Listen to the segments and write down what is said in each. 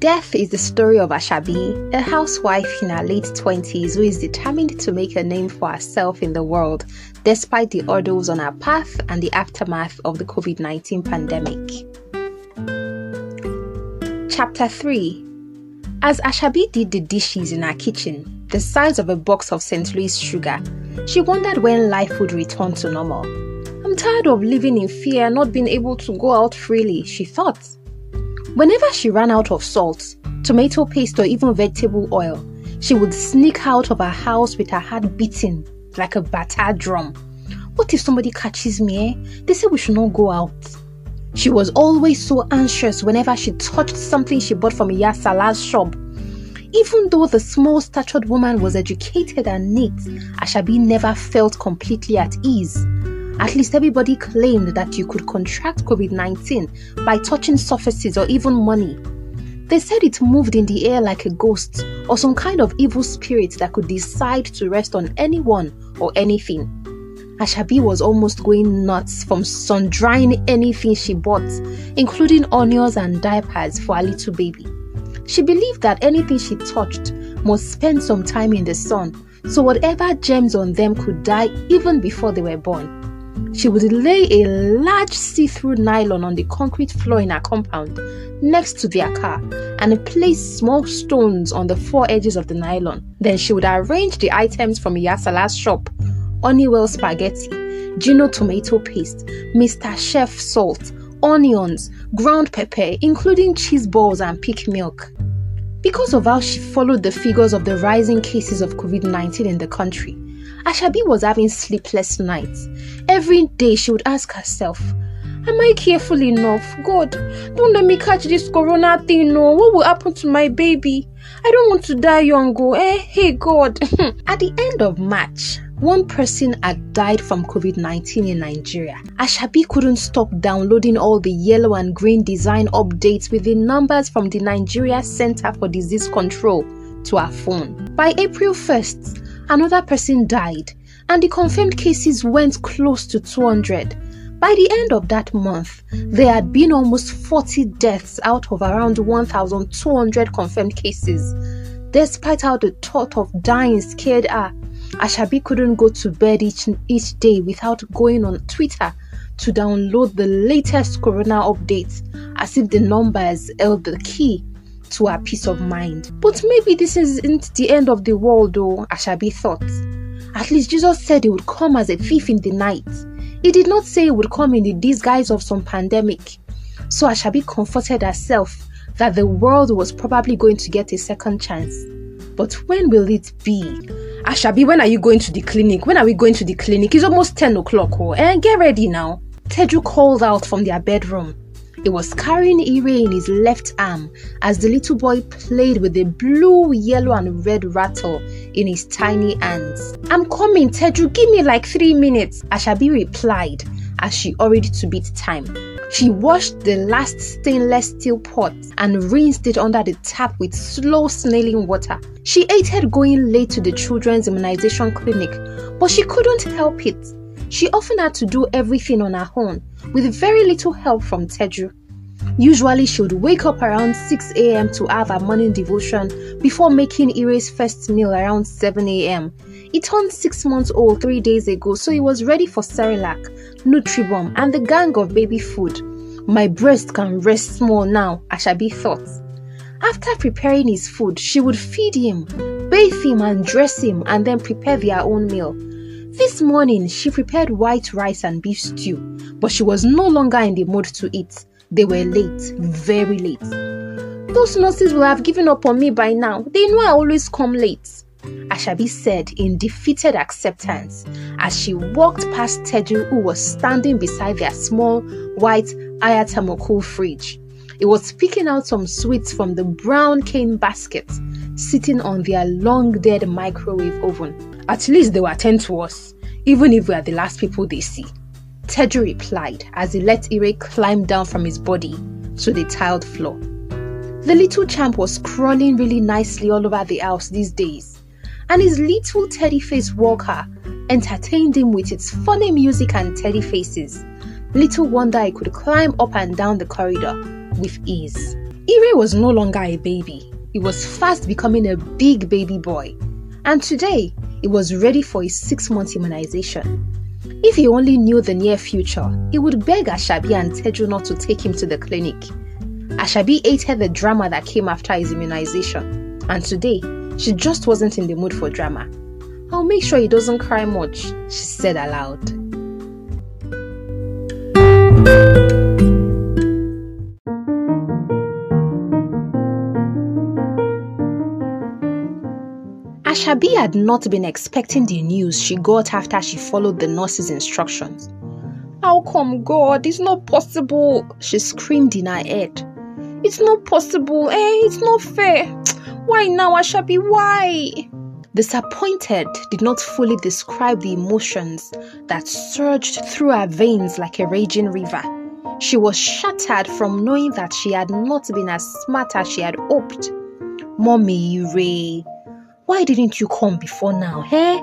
Death is the story of Asabi, a housewife in her late 20s who is determined to make a name for herself in the world despite the hurdles on her path and the aftermath of the COVID 19 pandemic. Chapter 3 As Asabi did the dishes in her kitchen, the size of a box of St. Louis sugar, she wondered when life would return to normal. I'm tired of living in fear, not being able to go out freely, she thought. Whenever she ran out of salt, tomato paste, or even vegetable oil, she would sneak out of her house with her heart beating like a bata drum. What if somebody catches me? Eh? They say we should not go out. She was always so anxious whenever she touched something she bought from a Salah's shop. Even though the small statured woman was educated and neat, Asabi never felt completely at ease. At least everybody claimed that you could contract COVID 19 by touching surfaces or even money. They said it moved in the air like a ghost or some kind of evil spirit that could decide to rest on anyone or anything. Asabi was almost going nuts from sun drying anything she bought, including onions and diapers for a little baby. She believed that anything she touched must spend some time in the sun, so whatever germs on them could die even before they were born. She would lay a large see through nylon on the concrete floor in her compound next to their car and place small stones on the four edges of the nylon. Then she would arrange the items from Yasala's shop Honeywell spaghetti, Gino tomato paste, Mr. Chef salt, onions, ground pepper, including cheese balls and peak milk. Because of how she followed the figures of the rising cases of COVID 19 in the country, Asabi was having sleepless nights. Every day she would ask herself, Am I careful enough? God, don't let me catch this corona thing. No, what will happen to my baby? I don't want to die young. Go, eh? Hey, God. At the end of March, one person had died from COVID 19 in Nigeria. Asabi couldn't stop downloading all the yellow and green design updates with the numbers from the Nigeria Center for Disease Control to her phone. By April 1st, another person died, and the confirmed cases went close to 200. By the end of that month, there had been almost 40 deaths out of around 1,200 confirmed cases. Despite how the thought of dying scared her, Asabi couldn't go to bed each, each day without going on Twitter to download the latest corona updates as if the numbers held the key to her peace of mind. But maybe this isn't the end of the world, though, Asabi thought. At least Jesus said he would come as a thief in the night. He did not say he would come in the disguise of some pandemic. So Asabi comforted herself that the world was probably going to get a second chance. But when will it be? Asabi, when are you going to the clinic? When are we going to the clinic? It's almost 10 o'clock. Oh, eh? Get ready now. Teju called out from their bedroom. He was carrying Ire in his left arm as the little boy played with the blue, yellow, and red rattle in his tiny hands. I'm coming, Teju, give me like three minutes, Asabi replied as she hurried to beat time. She washed the last stainless steel pot and rinsed it under the tap with slow snailing water. She hated going late to the children's immunization clinic, but she couldn't help it. She often had to do everything on her own, with very little help from Teju. Usually, she would wake up around 6 a.m. to have her morning devotion before making Ire's first meal around 7 a.m. He turned 6 months old 3 days ago, so he was ready for Cerelac, Nutribom, and the gang of baby food. My breast can rest small now, Asabi thought. After preparing his food, she would feed him, bathe him, and dress him, and then prepare their own meal. This morning, she prepared white rice and beef stew, but she was no longer in the mood to eat. They were late, very late. Those nurses will have given up on me by now. They know I always come late. Asabi said in defeated acceptance as she walked past Teju, who was standing beside their small white Haier Thermocool fridge. He was picking out some sweets from the brown cane basket sitting on their long dead microwave oven. At least they will attend to us, even if we are the last people they see. Teju replied as he let Ire climb down from his body to the tiled floor. The little champ was crawling really nicely all over the house these days, and his little teddy faced walker entertained him with its funny music and teddy faces. Little wonder he could climb up and down the corridor with ease. Ire was no longer a baby. He was fast becoming a big baby boy. And today, he was ready for his six month immunization. If he only knew the near future, he would beg Asabi and Teju not to take him to the clinic. Asabi hated the drama that came after his immunization, and today she just wasn't in the mood for drama. I'll make sure he doesn't cry much, she said aloud. Asabi had not been expecting the news she got after she followed the nurse's instructions. How come, God? It's not possible, she screamed in her head. It's not possible, eh? It's not fair. Why now, Asabi? Why? Disappointed did not fully describe the emotions that surged through her veins like a raging river. She was shattered from knowing that she had not been as smart as she had hoped. Mommy Ire, why didn't you come before now, eh?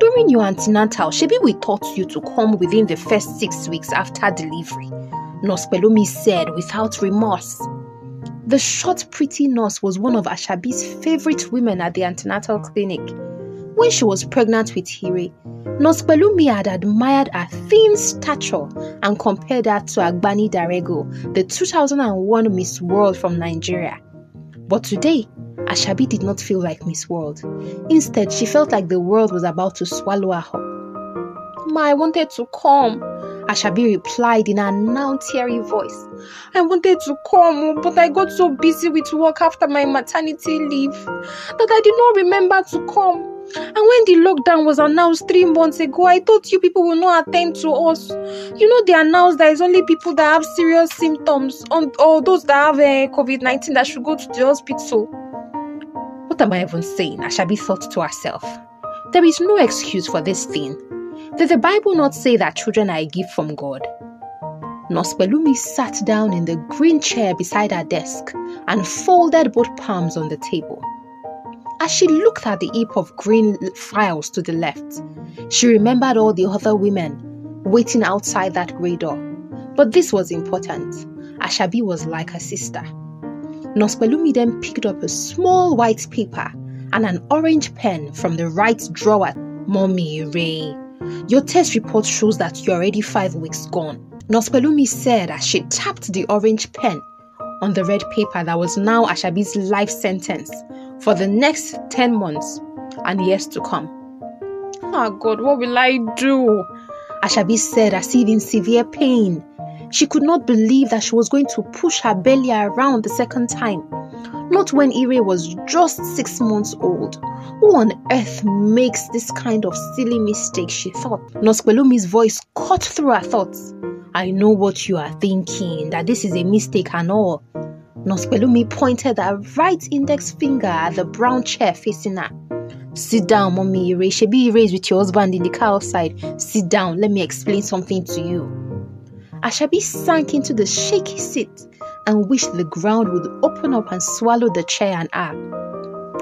During your antenatal, maybe we taught you to come within the first six weeks after delivery. Nurse Pelumi said without remorse. The short, pretty nurse was one of Asabi's favorite women at the antenatal clinic. When she was pregnant with Ire, Nurse Pelumi had admired her thin stature and compared her to Agbani Darego, the 2001 Miss World from Nigeria. But today, Asabi did not feel like Miss World. Instead, she felt like the world was about to swallow her up. Ma, I wanted to come, Asabi replied in a now teary voice. I wanted to come, but I got so busy with work after my maternity leave that I did not remember to come. And when the lockdown was announced three months ago, I thought you people will not attend to us. You know, they announced that it's only people that have serious symptoms or those that have uh, COVID 19 that should go to the hospital. What am I even saying? Asabi thought to herself. There is no excuse for this thing. Did the Bible not say that children are a gift from God? Nurse Pelumi sat down in the green chair beside her desk and folded both palms on the table. As she looked at the heap of green files to the left, she remembered all the other women waiting outside that grey door. But this was important. Asabi was like her sister. Nurse Pelumi then picked up a small white paper and an orange pen from the right drawer. Mommy Ire, your test report shows that you're already five weeks gone. Nurse Pelumi said as she tapped the orange pen on the red paper that was now Asabi's life sentence for the next 10 months and years to come. Oh God, what will I do? Asabi said as if in severe pain. She could not believe that she was going to push her belly around the second time. Not when Ire was just six months old. Who on earth makes this kind of silly mistake? She thought. Nurse Pelumi's voice cut through her thoughts. I know what you are thinking, that this is a mistake and all. Nurse Pelumi pointed her right index finger at the brown chair facing her. Sit down, mommy Ire. Shebi Ire is with your husband in the car outside. Sit down, let me explain something to you. Asabi sank into the shaky seat and wished the ground would open up and swallow the chair and her.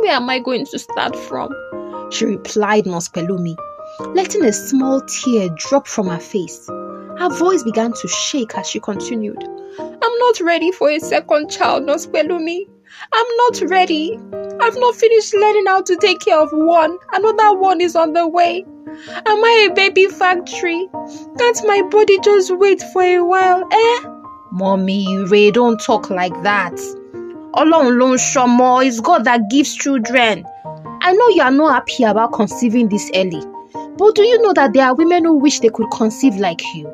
Where am I going to start from? She replied, Nurse Pelumi, letting a small tear drop from her face. Her voice began to shake as she continued. I'm not ready for a second child, Nurse Pelumi. I'm not ready. I've not finished learning how to take care of one. Another one is on the way. Am I a baby factory? Can't my body just wait for a while, eh? Mommy, Ire, don't talk like that. Ọlọ́run ló ń It's God that gives children. I know you are not happy about conceiving this early, but do you know that there are women who wish they could conceive like you?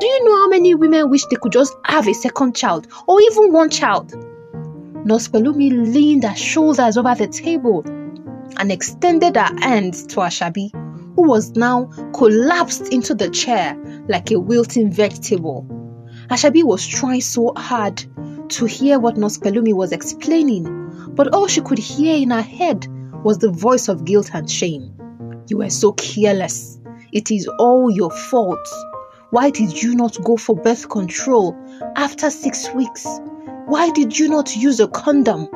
Do you know how many women wish they could just have a second child or even one child? Nurse leaned her shoulders over the table and extended her hands to Asabi who was now collapsed into the chair like a wilting vegetable. Asabi was trying so hard to hear what Nurse Pelumi was explaining, but all she could hear in her head was the voice of guilt and shame. You were so careless. It is all your fault. Why did you not go for birth control after six weeks? Why did you not use a condom?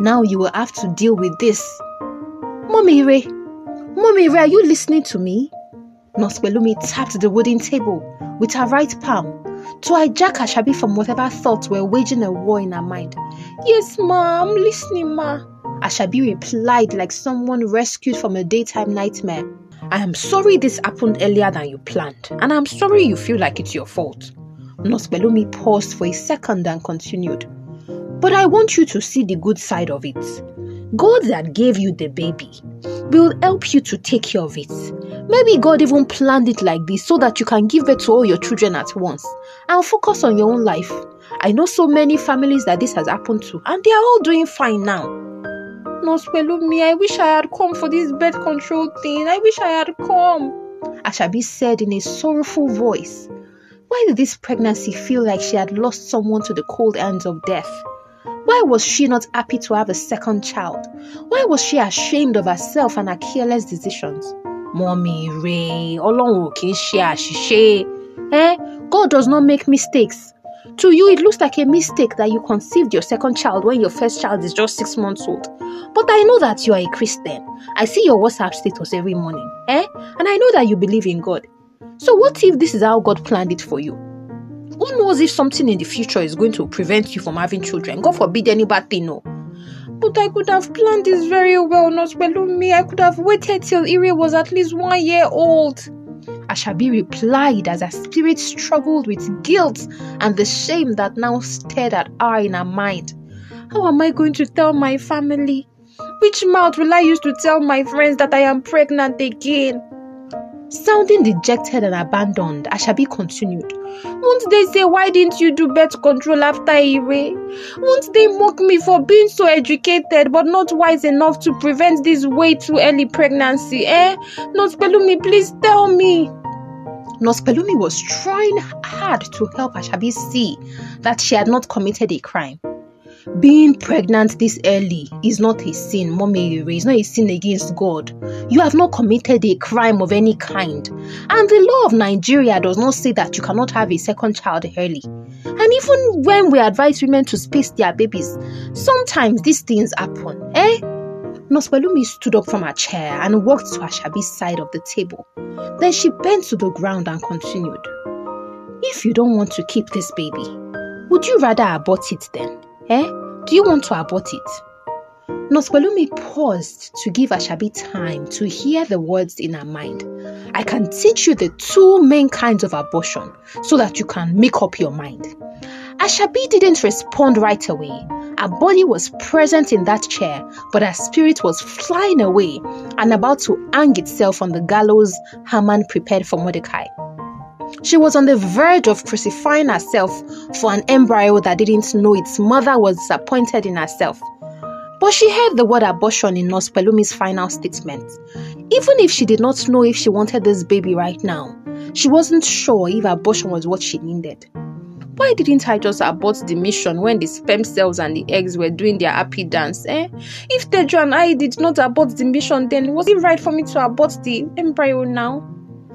Now you will have to deal with this. Mommy Ire, Mommy Ire, are you listening to me? Nurse Pelumi tapped the wooden table with her right palm to hijack Asabi from whatever thoughts were waging a war in her mind. Yes, ma, I'm listening, ma. Asabi replied like someone rescued from a daytime nightmare. I am sorry this happened earlier than you planned, and I'm sorry you feel like it's your fault. Nurse Pelumi paused for a second and continued. But I want you to see the good side of it. God that gave you the baby will help you to take care of it. Maybe God even planned it like this so that you can give birth to all your children at once and focus on your own life. I know so many families that this has happened to, and they are all doing fine now. Nurse Pelumi, I wish I had come for this birth control thing. I wish I had come. Asabi said in a sorrowful voice. Why did this pregnancy feel like she had lost someone to the cold hands of death? Why was she not happy to have a second child? Why was she ashamed of herself and her careless decisions? Mommy Ire, Ọlọ́run í ṣe àṣìṣe. Eh? God does not make mistakes. To you, it looks like a mistake that you conceived your second child when your first child is just six months old. But I know that you are a Christian. I see your WhatsApp status every morning, eh? And I know that you believe in God. So, what if this is how God planned it for you? Who knows if something in the future is going to prevent you from having children? God forbid any bad thing, no. But I could have planned this very well, not me. I could have waited till Ire was at least one year old. Asabi replied as her spirit struggled with guilt and the shame that now stared at her in her mind. How am I going to tell my family? Which mouth will I use to tell my friends that I am pregnant again? Sounding dejected and abandoned, Asabi continued. Won't they say, Why didn't you do birth control after Ire? Won't they mock me for being so educated but not wise enough to prevent this way too early pregnancy? Eh? Nurse Pelumi, please tell me. Nurse Pelumi was trying hard to help Asabi see that she had not committed a crime. Being pregnant this early is not a sin, Mommy It's not a sin against God. You have not committed a crime of any kind. And the law of Nigeria does not say that you cannot have a second child early. And even when we advise women to space their babies, sometimes these things happen, eh? Nurse Pelumi stood up from her chair and walked to Asabi's side of the table. Then she bent to the ground and continued. If you don't want to keep this baby, would you rather abort it then? Eh? Do you want to abort it? Nurse Pelumi paused to give Asabi time to hear the words in her mind. I can teach you the two main kinds of abortion so that you can make up your mind. Asabi didn't respond right away. Her body was present in that chair, but her spirit was flying away and about to hang itself on the gallows Haman prepared for Mordecai. She was on the verge of crucifying herself for an embryo that didn't know its mother was disappointed in herself. But she heard the word abortion in Nurse Pelumi's final statement. Even if she did not know if she wanted this baby right now, she wasn't sure if abortion was what she needed. Why didn't I just abort the mission when the sperm cells and the eggs were doing their happy dance? Eh? If Teju and I did not abort the mission, then was it right for me to abort the embryo now?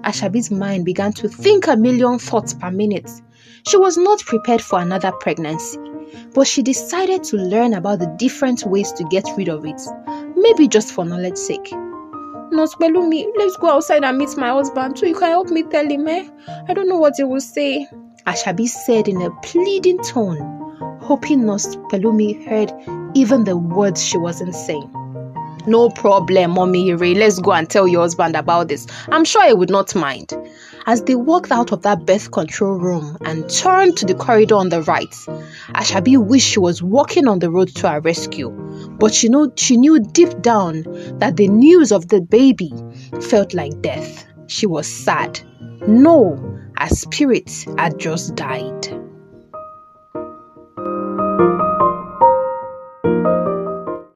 Asabi's mind began to think a million thoughts per minute. She was not prepared for another pregnancy, but she decided to learn about the different ways to get rid of it, maybe just for knowledge sake. Nurse Pelumi, let's go outside and meet my husband so you can help me tell him, eh? I don't know what he will say. Asabi said in a pleading tone, hoping Nurse Pelumi heard even the words she wasn't saying. No problem, Mommy Ire. Let's go and tell your husband about this. I'm sure he would not mind. As they walked out of that birth control room and turned to the corridor on the right, Asabi wished she was walking on the road to her rescue. But she knew, she knew deep down that the news of the baby felt like death. She was sad. No, her spirit had just died.